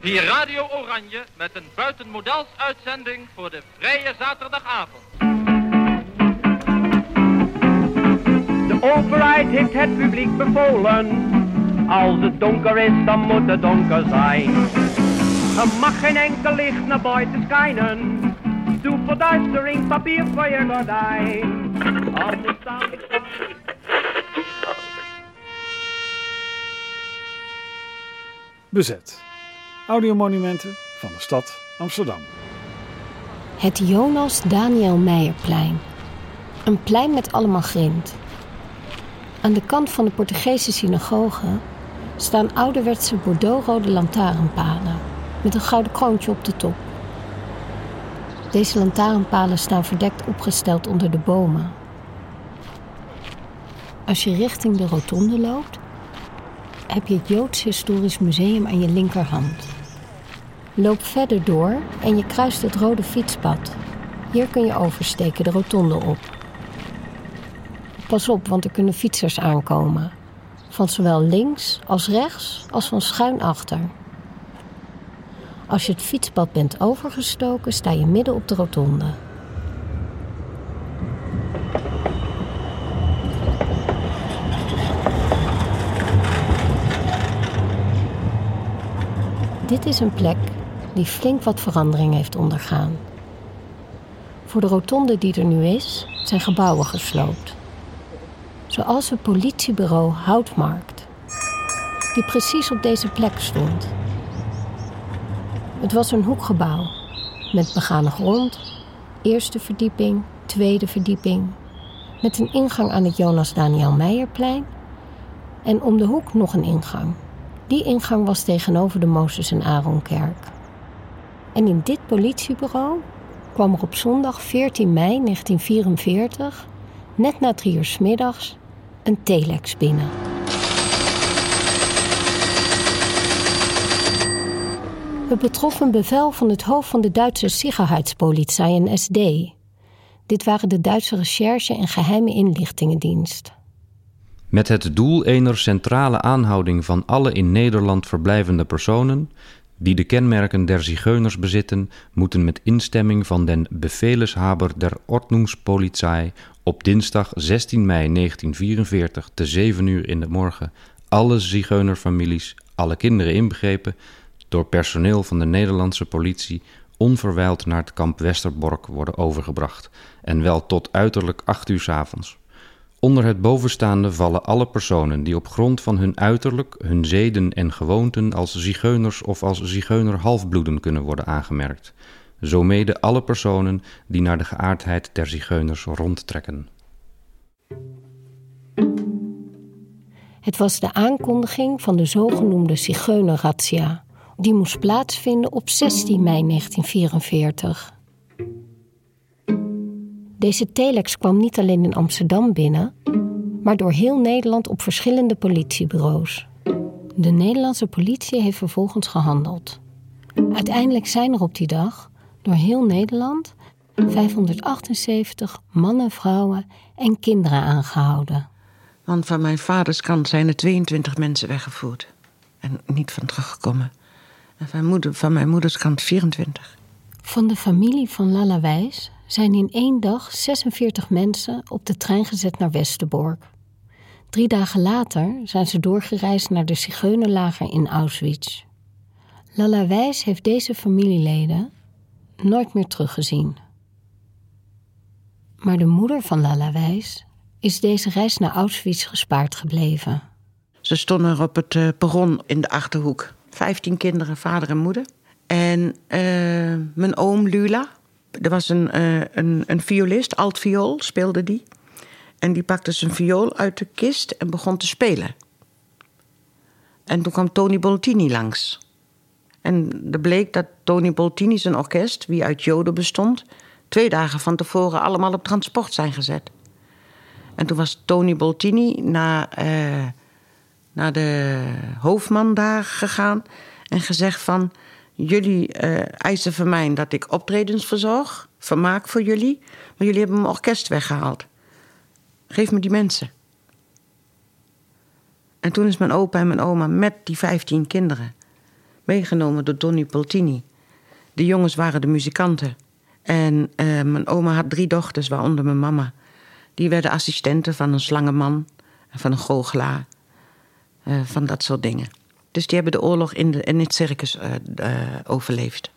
Hier Radio Oranje met een buitenmodels uitzending voor de vrije zaterdagavond. De overheid heeft het publiek bevolen. Als het donker is, dan moet het donker zijn. Er mag geen enkel licht naar buiten schijnen. Doe verduistering, papier voor je gordijn. Anders staan... Bezet. Audiomonumenten van de stad Amsterdam. Het Jonas Daniel Meijerplein. Een plein met allemaal grind. Aan de kant van de Portugese synagoge staan ouderwetse bordeauxrode lantaarnpalen met een gouden kroontje op de top. Deze lantaarnpalen staan verdekt opgesteld onder de bomen. Als je richting de rotonde loopt, heb je het Joods Historisch Museum aan je linkerhand. Loop verder door en je kruist het rode fietspad. Hier kun je oversteken de rotonde op. Pas op, want er kunnen fietsers aankomen. Van zowel links als rechts als van schuin achter. Als je het fietspad bent overgestoken, sta je midden op de rotonde. Dit is een plek die flink wat verandering heeft ondergaan. Voor de rotonde die er nu is, zijn gebouwen gesloopt. Zoals het politiebureau Houtmarkt, die precies op deze plek stond. Het was een hoekgebouw met begane grond, eerste verdieping, tweede verdieping, met een ingang aan het Jonas Daniel Meijerplein en om de hoek nog een ingang. Die ingang was tegenover de Mozes en Aaronkerk. En in dit politiebureau kwam er op zondag 14 mei 1944, net na drie uur s middags, een telex binnen. Het betrof een bevel van het hoofd van de Duitse Sicherheitspolizei en SD. Dit waren de Duitse recherche en geheime inlichtingendienst. Met het doel ener centrale aanhouding van alle in Nederland verblijvende personen die de kenmerken der zigeuners bezitten, moeten met instemming van den beveleshaber der Ordnungspolizei op dinsdag 16 mei 1944 te 7 uur in de morgen alle zigeunerfamilies, alle kinderen inbegrepen, door personeel van de Nederlandse politie onverwijld naar het kamp Westerbork worden overgebracht en wel tot uiterlijk 8 uur 's avonds. Onder het bovenstaande vallen alle personen die op grond van hun uiterlijk, hun zeden en gewoonten als zigeuners of als zigeuner kunnen worden aangemerkt. Zo mede alle personen die naar de geaardheid der zigeuners rondtrekken. Het was de aankondiging van de zogenoemde zigeunerrazzia. Die moest plaatsvinden op 16 mei 1944. Deze telex kwam niet alleen in Amsterdam binnen, maar door heel Nederland op verschillende politiebureaus. De Nederlandse politie heeft vervolgens gehandeld. Uiteindelijk zijn er op die dag door heel Nederland 578 mannen, vrouwen en kinderen aangehouden. Want van mijn vaders kant zijn er 22 mensen weggevoerd en niet van teruggekomen. En van, moeder, van mijn moeders kant 24. Van de familie van Lalla Wijs zijn in één dag 46 mensen op de trein gezet naar Westerbork. Drie dagen later zijn ze doorgereisd naar de Zigeunerlager in Auschwitz. Lalla Wijs heeft deze familieleden nooit meer teruggezien. Maar de moeder van Lalla Wijs is deze reis naar Auschwitz gespaard gebleven. Ze stonden er op het eh, perron in de achterhoek. Vijftien kinderen, vader en moeder. En eh, mijn oom Lula, er was een, uh, een, een violist, altviool speelde die. En die pakte zijn viool uit de kist en begon te spelen. En toen kwam Tony Boltini langs. En er bleek dat Tony Boltini zijn orkest, wie uit Joden bestond, twee dagen van tevoren allemaal op transport zijn gezet. En toen was Tony Boltini naar, uh, naar de hoofdman daar gegaan en gezegd van jullie uh, eisen van mij dat ik optredens verzorg, vermaak voor jullie, maar jullie hebben mijn orkest weggehaald. Geef me die mensen. En toen is mijn opa en mijn oma met die vijftien kinderen meegenomen door Donny Poltini. De jongens waren de muzikanten. En eh, mijn oma had drie dochters, waaronder mijn mama. Die werden assistenten van een slangenman, van een goochelaar, uh, van dat soort dingen. Dus die hebben de oorlog in, de, het circus uh, overleefd.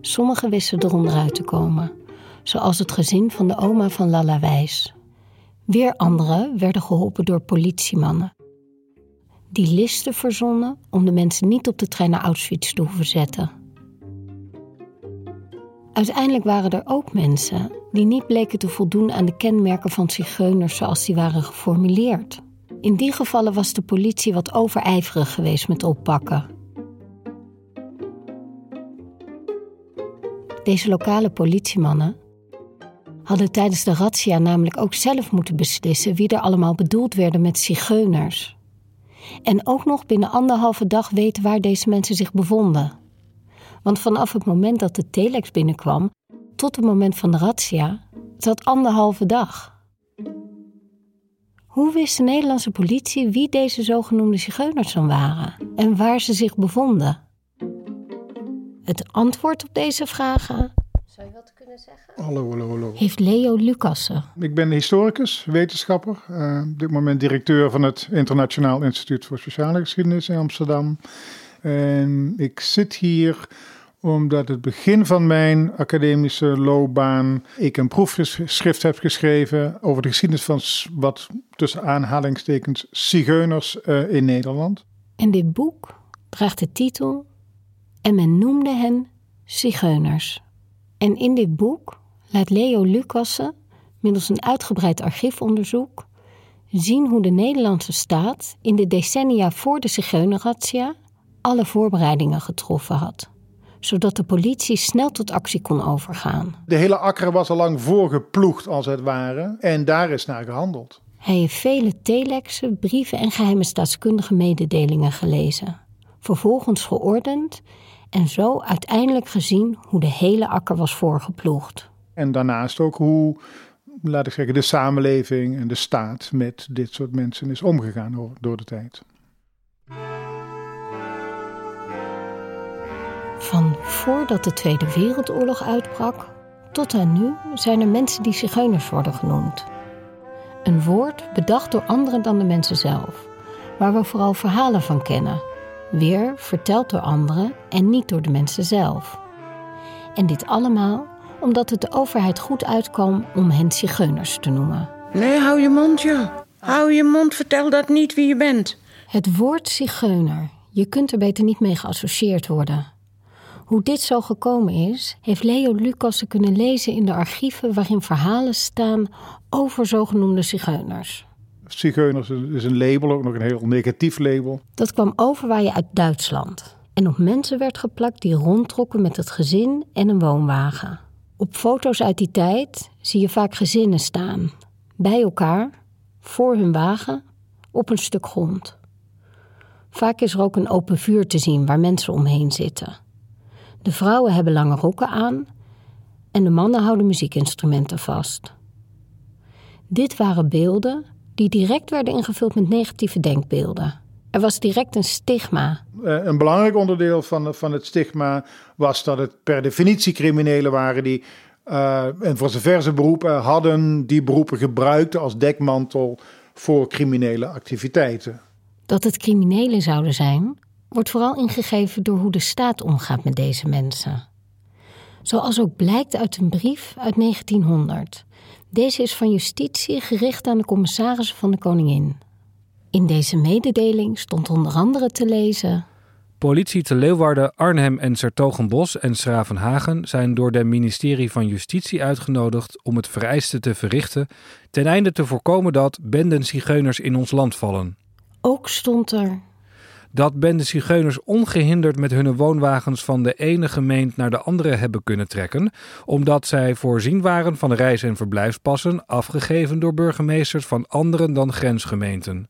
Sommigen wisten eronder uit te komen, zoals het gezin van de oma van Lalla Wijs. Weer anderen werden geholpen door politiemannen. Die listen verzonnen om de mensen niet op de trein naar Auschwitz te hoeven zetten. Uiteindelijk waren er ook mensen die niet bleken te voldoen aan de kenmerken van zigeuners zoals die waren geformuleerd. In die gevallen was de politie wat overijverig geweest met oppakken. Deze lokale politiemannen hadden tijdens de razzia namelijk ook zelf moeten beslissen wie er allemaal bedoeld werden met zigeuners. En ook nog binnen anderhalve dag weten waar deze mensen zich bevonden. Want vanaf het moment dat de telex binnenkwam tot het moment van de razzia zat anderhalve dag. Hoe wist de Nederlandse politie wie deze zogenoemde zigeuners dan waren en waar ze zich bevonden? Het antwoord op deze vragen zou je wat kunnen zeggen? Hallo, hallo, hallo. Heeft Leo Lucassen. Ik ben historicus, wetenschapper. Uh, op dit moment directeur van het Internationaal Instituut voor Sociale Geschiedenis in Amsterdam. En ik zit hier omdat het begin van mijn academische loopbaan ik een proefschrift heb geschreven over de geschiedenis van wat tussen aanhalingstekens zigeuners uh, in Nederland. En dit boek draagt de titel En men noemde hen zigeuners. En in dit boek laat Leo Lucassen middels een uitgebreid archiefonderzoek zien hoe de Nederlandse staat in de decennia voor de Zigeunerrazzia alle voorbereidingen getroffen had zodat de politie snel tot actie kon overgaan. De hele akker was al lang voorgeploegd, als het ware, en daar is naar gehandeld. Hij heeft vele telexen, brieven en geheime staatskundige mededelingen gelezen, vervolgens geordend en zo uiteindelijk gezien hoe de hele akker was voorgeploegd. En daarnaast ook hoe, laat ik zeggen, de samenleving en de staat met dit soort mensen is omgegaan door de tijd. Van voordat de Tweede Wereldoorlog uitbrak tot aan nu zijn er mensen die zigeuners worden genoemd. Een woord bedacht door anderen dan de mensen zelf, waar we vooral verhalen van kennen. Weer verteld door anderen en niet door de mensen zelf. En dit allemaal omdat het de overheid goed uitkwam om hen zigeuners te noemen. Nee, hou je mond, ja. Hou je mond, vertel dat niet wie je bent. Het woord zigeuner, je kunt er beter niet mee geassocieerd worden. Hoe dit zo gekomen is, heeft Leo Lucassen kunnen lezen in de archieven waarin verhalen staan over zogenoemde zigeuners. Zigeuners is een label, ook nog een heel negatief label. Dat kwam overwaaien uit Duitsland en op mensen werd geplakt die rondtrokken met het gezin en een woonwagen. Op foto's uit die tijd zie je vaak gezinnen staan, bij elkaar, voor hun wagen, op een stuk grond. Vaak is er ook een open vuur te zien waar mensen omheen zitten. De vrouwen hebben lange rokken aan en de mannen houden muziekinstrumenten vast. Dit waren beelden die direct werden ingevuld met negatieve denkbeelden. Er was direct een stigma. Eh, een belangrijk onderdeel van, van het stigma was dat het per definitie criminelen waren die, uh, en voor zover ze beroepen hadden, die beroepen gebruikt als dekmantel voor criminele activiteiten. Dat het criminelen zouden zijn, wordt vooral ingegeven door hoe de staat omgaat met deze mensen. Zoals ook blijkt uit een brief uit 1900. Deze is van justitie gericht aan de commissarissen van de koningin. In deze mededeling stond onder andere te lezen. Politie te Leeuwarden, Arnhem en Sertogenbos en Schravenhagen zijn door het ministerie van Justitie uitgenodigd om het vereiste te verrichten ten einde te voorkomen dat benden zigeuners in ons land vallen. Ook stond er dat bende zigeuners ongehinderd met hun woonwagens van de ene gemeente naar de andere hebben kunnen trekken, omdat zij voorzien waren van reis- en verblijfspassen afgegeven door burgemeesters van anderen dan grensgemeenten.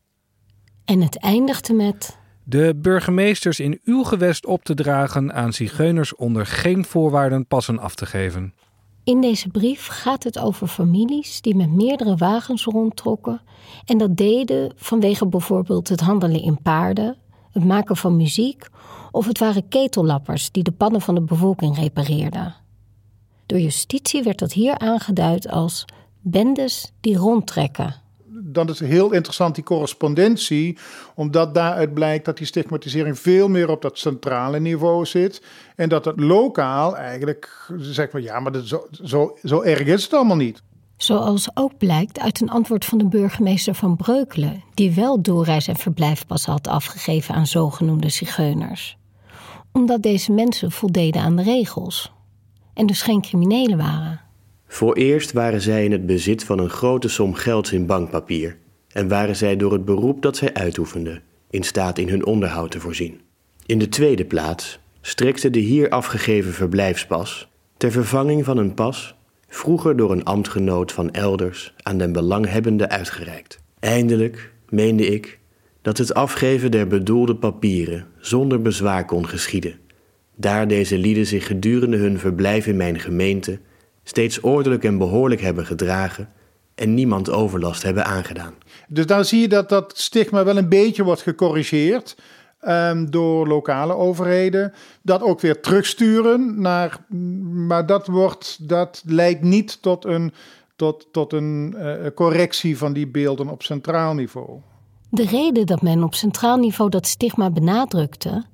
En het eindigde met. De burgemeesters in uw gewest op te dragen aan zigeuners onder geen voorwaarden passen af te geven. In deze brief gaat het over families die met meerdere wagens rondtrokken en dat deden vanwege bijvoorbeeld het handelen in paarden, het maken van muziek of het waren ketellappers die de pannen van de bevolking repareerden. Door justitie werd dat hier aangeduid als bendes die rondtrekken. Dan is heel interessant die correspondentie, omdat daaruit blijkt dat die stigmatisering veel meer op dat centrale niveau zit. En dat het lokaal eigenlijk zegt van ja, maar dat zo, zo, zo erg is het allemaal niet. Zoals ook blijkt uit een antwoord van de burgemeester van Breukelen, die wel doorreis- en verblijfpas had afgegeven aan zogenoemde zigeuners. Omdat deze mensen voldeden aan de regels en dus geen criminelen waren. Vooreerst waren zij in het bezit van een grote som gelds in bankpapier en waren zij door het beroep dat zij uitoefenden in staat in hun onderhoud te voorzien. In de tweede plaats strekte de hier afgegeven verblijfspas ter vervanging van een pas vroeger door een ambtgenoot van elders aan den belanghebbende uitgereikt. Eindelijk meende ik dat het afgeven der bedoelde papieren zonder bezwaar kon geschieden, daar deze lieden zich gedurende hun verblijf in mijn gemeente steeds ordelijk en behoorlijk hebben gedragen en niemand overlast hebben aangedaan. Dus daar zie je dat dat stigma wel een beetje wordt gecorrigeerd. Um, door lokale overheden. Dat ook weer terugsturen naar. Maar dat, wordt, dat leidt niet tot een, tot, tot een uh, correctie van die beelden op centraal niveau. De reden dat men op centraal niveau dat stigma benadrukte.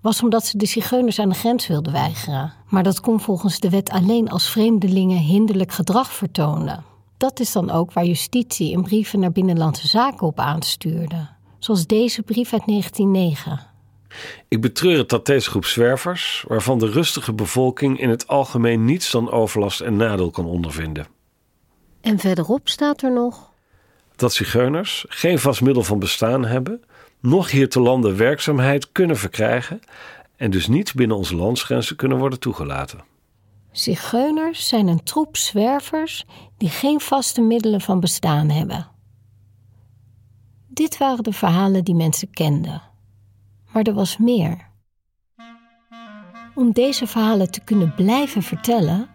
was omdat ze de zigeuners aan de grens wilden weigeren. Maar dat kon volgens de wet alleen als vreemdelingen hinderlijk gedrag vertoonden. Dat is dan ook waar justitie in brieven naar Binnenlandse Zaken op aanstuurde zoals deze brief uit 1909. Ik betreur het dat deze groep zwervers, waarvan de rustige bevolking in het algemeen niets dan overlast en nadeel kan ondervinden. En verderop staat er nog. Dat zigeuners geen vast middel van bestaan hebben, noch hier te landen werkzaamheid kunnen verkrijgen en dus niet binnen onze landsgrenzen kunnen worden toegelaten. Zigeuners zijn een troep zwervers die geen vaste middelen van bestaan hebben. Dit waren de verhalen die mensen kenden. Maar er was meer. Om deze verhalen te kunnen blijven vertellen,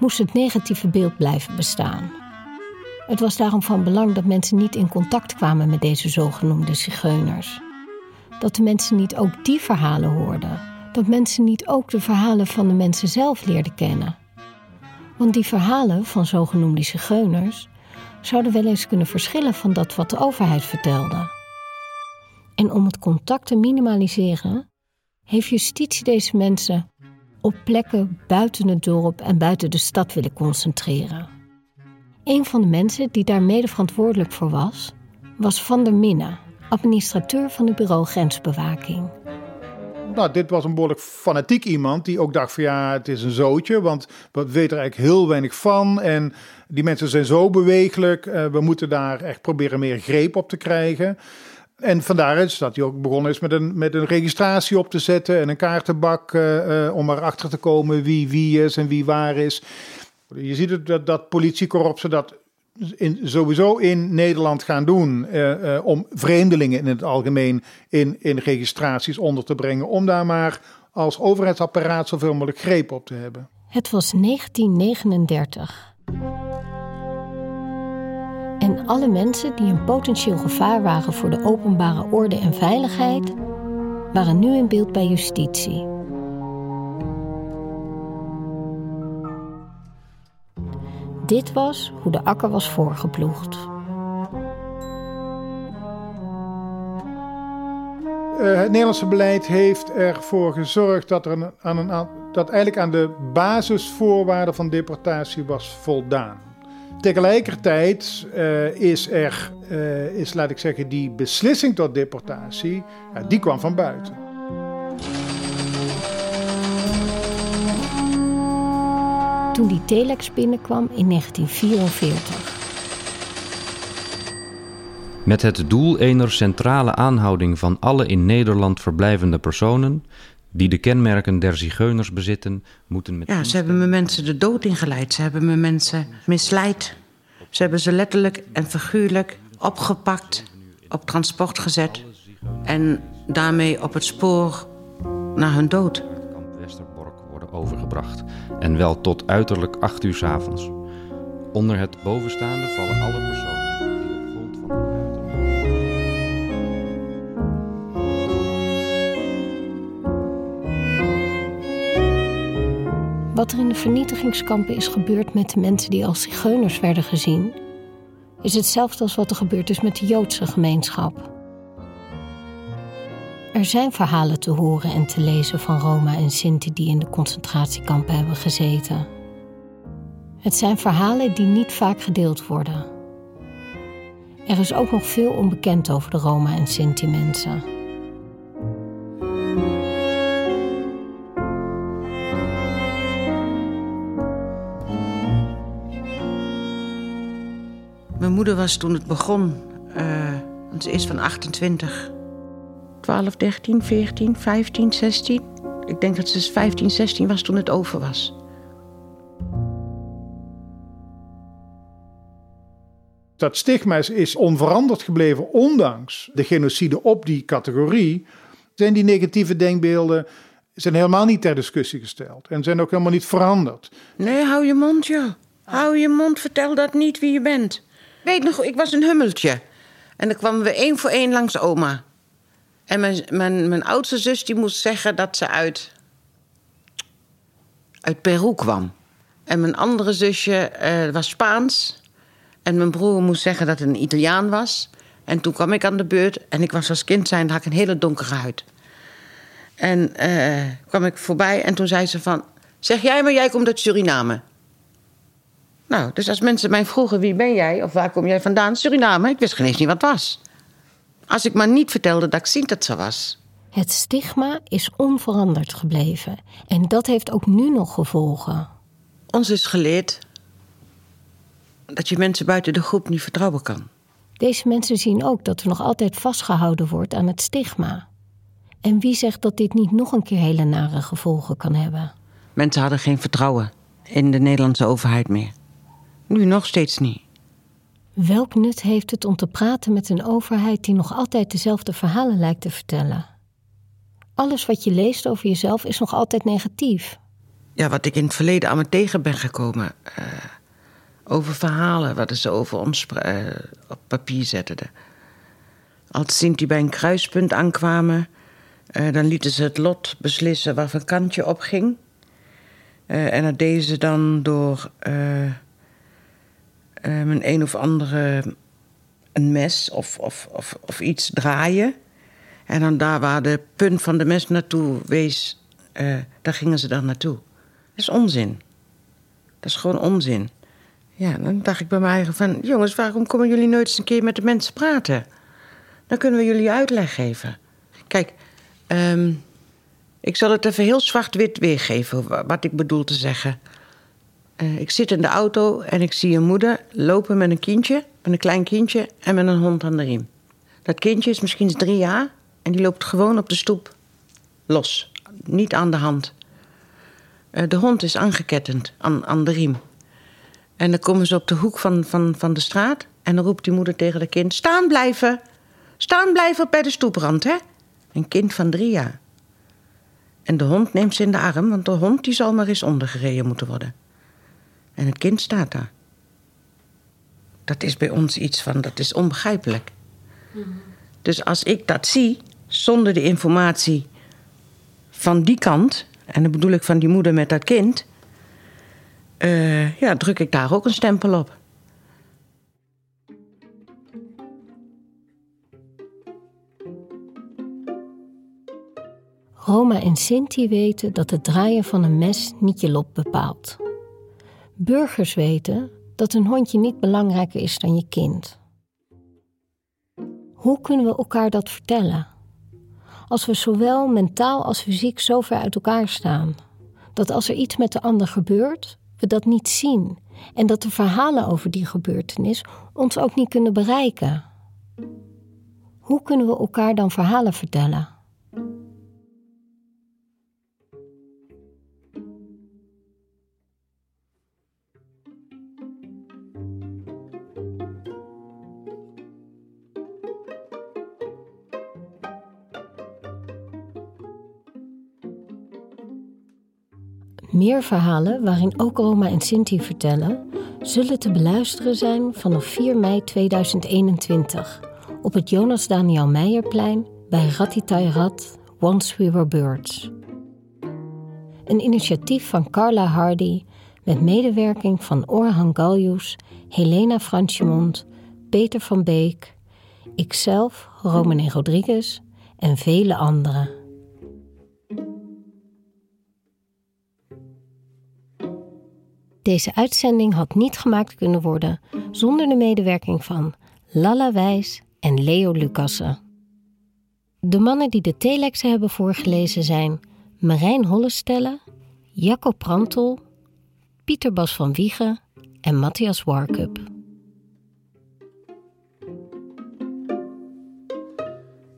moest het negatieve beeld blijven bestaan. Het was daarom van belang dat mensen niet in contact kwamen met deze zogenoemde zigeuners. Dat de mensen niet ook die verhalen hoorden. Dat mensen niet ook de verhalen van de mensen zelf leerden kennen. Want die verhalen van zogenoemde zigeuners zouden wel eens kunnen verschillen van dat wat de overheid vertelde. En om het contact te minimaliseren, heeft justitie deze mensen op plekken buiten het dorp en buiten de stad willen concentreren. Een van de mensen die daar mede verantwoordelijk voor was, was Van der Minne, administrateur van het bureau grensbewaking. Nou, dit was een behoorlijk fanatiek iemand die ook dacht van ja, het is een zootje, want we weten er eigenlijk heel weinig van en die mensen zijn zo bewegelijk, uh, we moeten daar echt proberen meer greep op te krijgen. En vandaar is dat hij ook begonnen is met een, met een registratie op te zetten en een kaartenbak uh, om erachter te komen wie wie is en wie waar is. Je ziet dat, dat politiekorpsen dat sowieso in Nederland gaan doen om vreemdelingen in het algemeen in, in registraties onder te brengen, om daar maar als overheidsapparaat zoveel mogelijk greep op te hebben. Het was 1939. En alle mensen die een potentieel gevaar waren voor de openbare orde en veiligheid, waren nu in beeld bij justitie. Dit was hoe de akker was voorgeploegd. Uh, het Nederlandse beleid heeft ervoor gezorgd dat, er een, aan een, dat eigenlijk aan de basisvoorwaarden van deportatie was voldaan. Tegelijkertijd uh, is er, uh, is, laat ik zeggen, die beslissing tot deportatie, die kwam van buiten. toen die telex binnenkwam in 1944. Met het doel ener centrale aanhouding van alle in Nederland verblijvende personen die de kenmerken der zigeuners bezitten, moeten met. Ja, ze hebben me mensen de dood ingeleid. Ze hebben me mensen misleid. Ze hebben ze letterlijk en figuurlijk opgepakt, op transport gezet en daarmee op het spoor naar hun dood overgebracht en wel tot uiterlijk 8 uur 's avonds. Onder het bovenstaande vallen alle personen Wat er in de vernietigingskampen is gebeurd met de mensen die als zigeuners werden gezien, is hetzelfde als wat er gebeurd is met de Joodse gemeenschap. Er zijn verhalen te horen en te lezen van Roma en Sinti die in de concentratiekampen hebben gezeten. Het zijn verhalen die niet vaak gedeeld worden. Er is ook nog veel onbekend over de Roma en Sinti moeder was toen het begon, eh, want ze is van 28, 12, 13, 14, 15, 16. Ik denk dat ze 15, 16 was toen het over was. Dat stigma is, is onveranderd gebleven, ondanks de genocide op die categorie. Zijn die negatieve denkbeelden zijn helemaal niet ter discussie gesteld en zijn ook helemaal niet veranderd. Nee, hou je mond, joh. Hou je mond, vertel dat niet wie je bent. Weet nog, ik was een hummeltje. En dan kwamen we één voor één langs oma. En mijn, mijn, mijn oudste zus die moest zeggen dat ze uit, uit Peru kwam. En mijn andere zusje eh, was Spaans. En mijn broer moest zeggen dat het een Italiaan was. En toen kwam ik aan de beurt. En ik was als kind zijn, had ik een hele donkere huid. En eh, kwam ik voorbij en toen zei ze van... Zeg jij maar, jij komt uit Suriname. Nou, dus als mensen mij vroegen wie ben jij of waar kom jij vandaan? Suriname, ik wist geen eens niet wat het was. Als ik maar niet vertelde dat ik ziet dat ze was. Het stigma is onveranderd gebleven en dat heeft ook nu nog gevolgen. Ons is geleerd dat je mensen buiten de groep niet vertrouwen kan. Deze mensen zien ook dat er nog altijd vastgehouden wordt aan het stigma. En wie zegt dat dit niet nog een keer hele nare gevolgen kan hebben? Mensen hadden geen vertrouwen in de Nederlandse overheid meer. Nu nog steeds niet. Welk nut heeft het om te praten met een overheid die nog altijd dezelfde verhalen lijkt te vertellen? Alles wat je leest over jezelf is nog altijd negatief. Ja, wat ik in het verleden aan me tegen ben gekomen. eh, over verhalen wat ze over ons eh, op papier zetten. Als Sinti bij een kruispunt aankwamen, eh, dan lieten ze het lot beslissen waar een kantje op ging. Eh, en dat deden ze dan door eh, een een of andere een mes of, of, of, of iets draaien. En dan daar waar de punt van de mes naartoe wees, eh, daar gingen ze dan naartoe. Dat is onzin. Dat is gewoon onzin. Ja, dan dacht ik bij mij eigen van... jongens, waarom komen jullie nooit eens een keer met de mensen praten? Dan kunnen we jullie uitleg geven. Kijk, ehm, ik zal het even heel zwart-wit weergeven... wa- wat ik bedoel te zeggen. Eh, ik zit in de auto en ik zie een moeder lopen met een kindje... met een klein kindje en met een hond aan de riem. Dat kindje is misschien drie jaar... en die loopt gewoon op de stoep los. Niet aan de hand. Eh, de hond is aangekettend aan, aan de riem. En dan komen ze op de hoek van, van, van de straat. En dan roept die moeder tegen de kind: Staan blijven! Staan blijven bij de stoeprand, hè? Een kind van drie jaar. En de hond neemt ze in de arm, want de hond die zal maar eens ondergereden moeten worden. En het kind staat daar. Dat is bij ons iets van, dat is onbegrijpelijk. Dus als ik dat zie, zonder de informatie van die kant, en dan bedoel ik van die moeder met dat kind, eh, ja, druk ik daar ook een stempel op. Roma en Sinti weten dat het draaien van een mes niet je lot bepaalt. Burgers weten dat een hondje niet belangrijker is dan je kind. Hoe kunnen we elkaar dat vertellen? Als we zowel mentaal als fysiek zo ver uit elkaar staan, dat als er iets met de ander gebeurt, we dat niet zien en dat de verhalen over die gebeurtenis ons ook niet kunnen bereiken. Hoe kunnen we elkaar dan verhalen vertellen? Meer verhalen, waarin ook Roma en Sinti vertellen, zullen te beluisteren zijn vanaf 4 mei 2021 op het Jonas Daniel Meijerplein bij Ratitai Rat Once We Were Birds. Een initiatief van Carla Hardy met medewerking van Orhan Galjus, Helena Franchimond, Peter van Beek, ikzelf, Romane Rodriguez en vele anderen. Deze uitzending had niet gemaakt kunnen worden zonder de medewerking van Lalla Wijs en Leo Lucassen. De mannen die de telexen hebben voorgelezen zijn Marijn Hollestelle, Jacco Prantel, Pieter Bas van Wiegen en Matthias Warkup.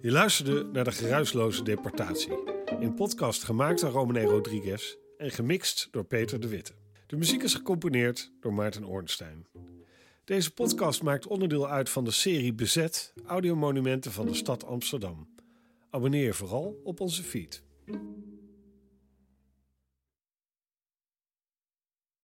Je luisterde naar de geruisloze deportatie. In podcast gemaakt door Romane Rodriguez en gemixt door Peter de Witte. De muziek is gecomponeerd door Maarten Ornstein. Deze podcast maakt onderdeel uit van de serie Bezet Audiomonumenten van de stad Amsterdam. Abonneer je vooral op onze feed.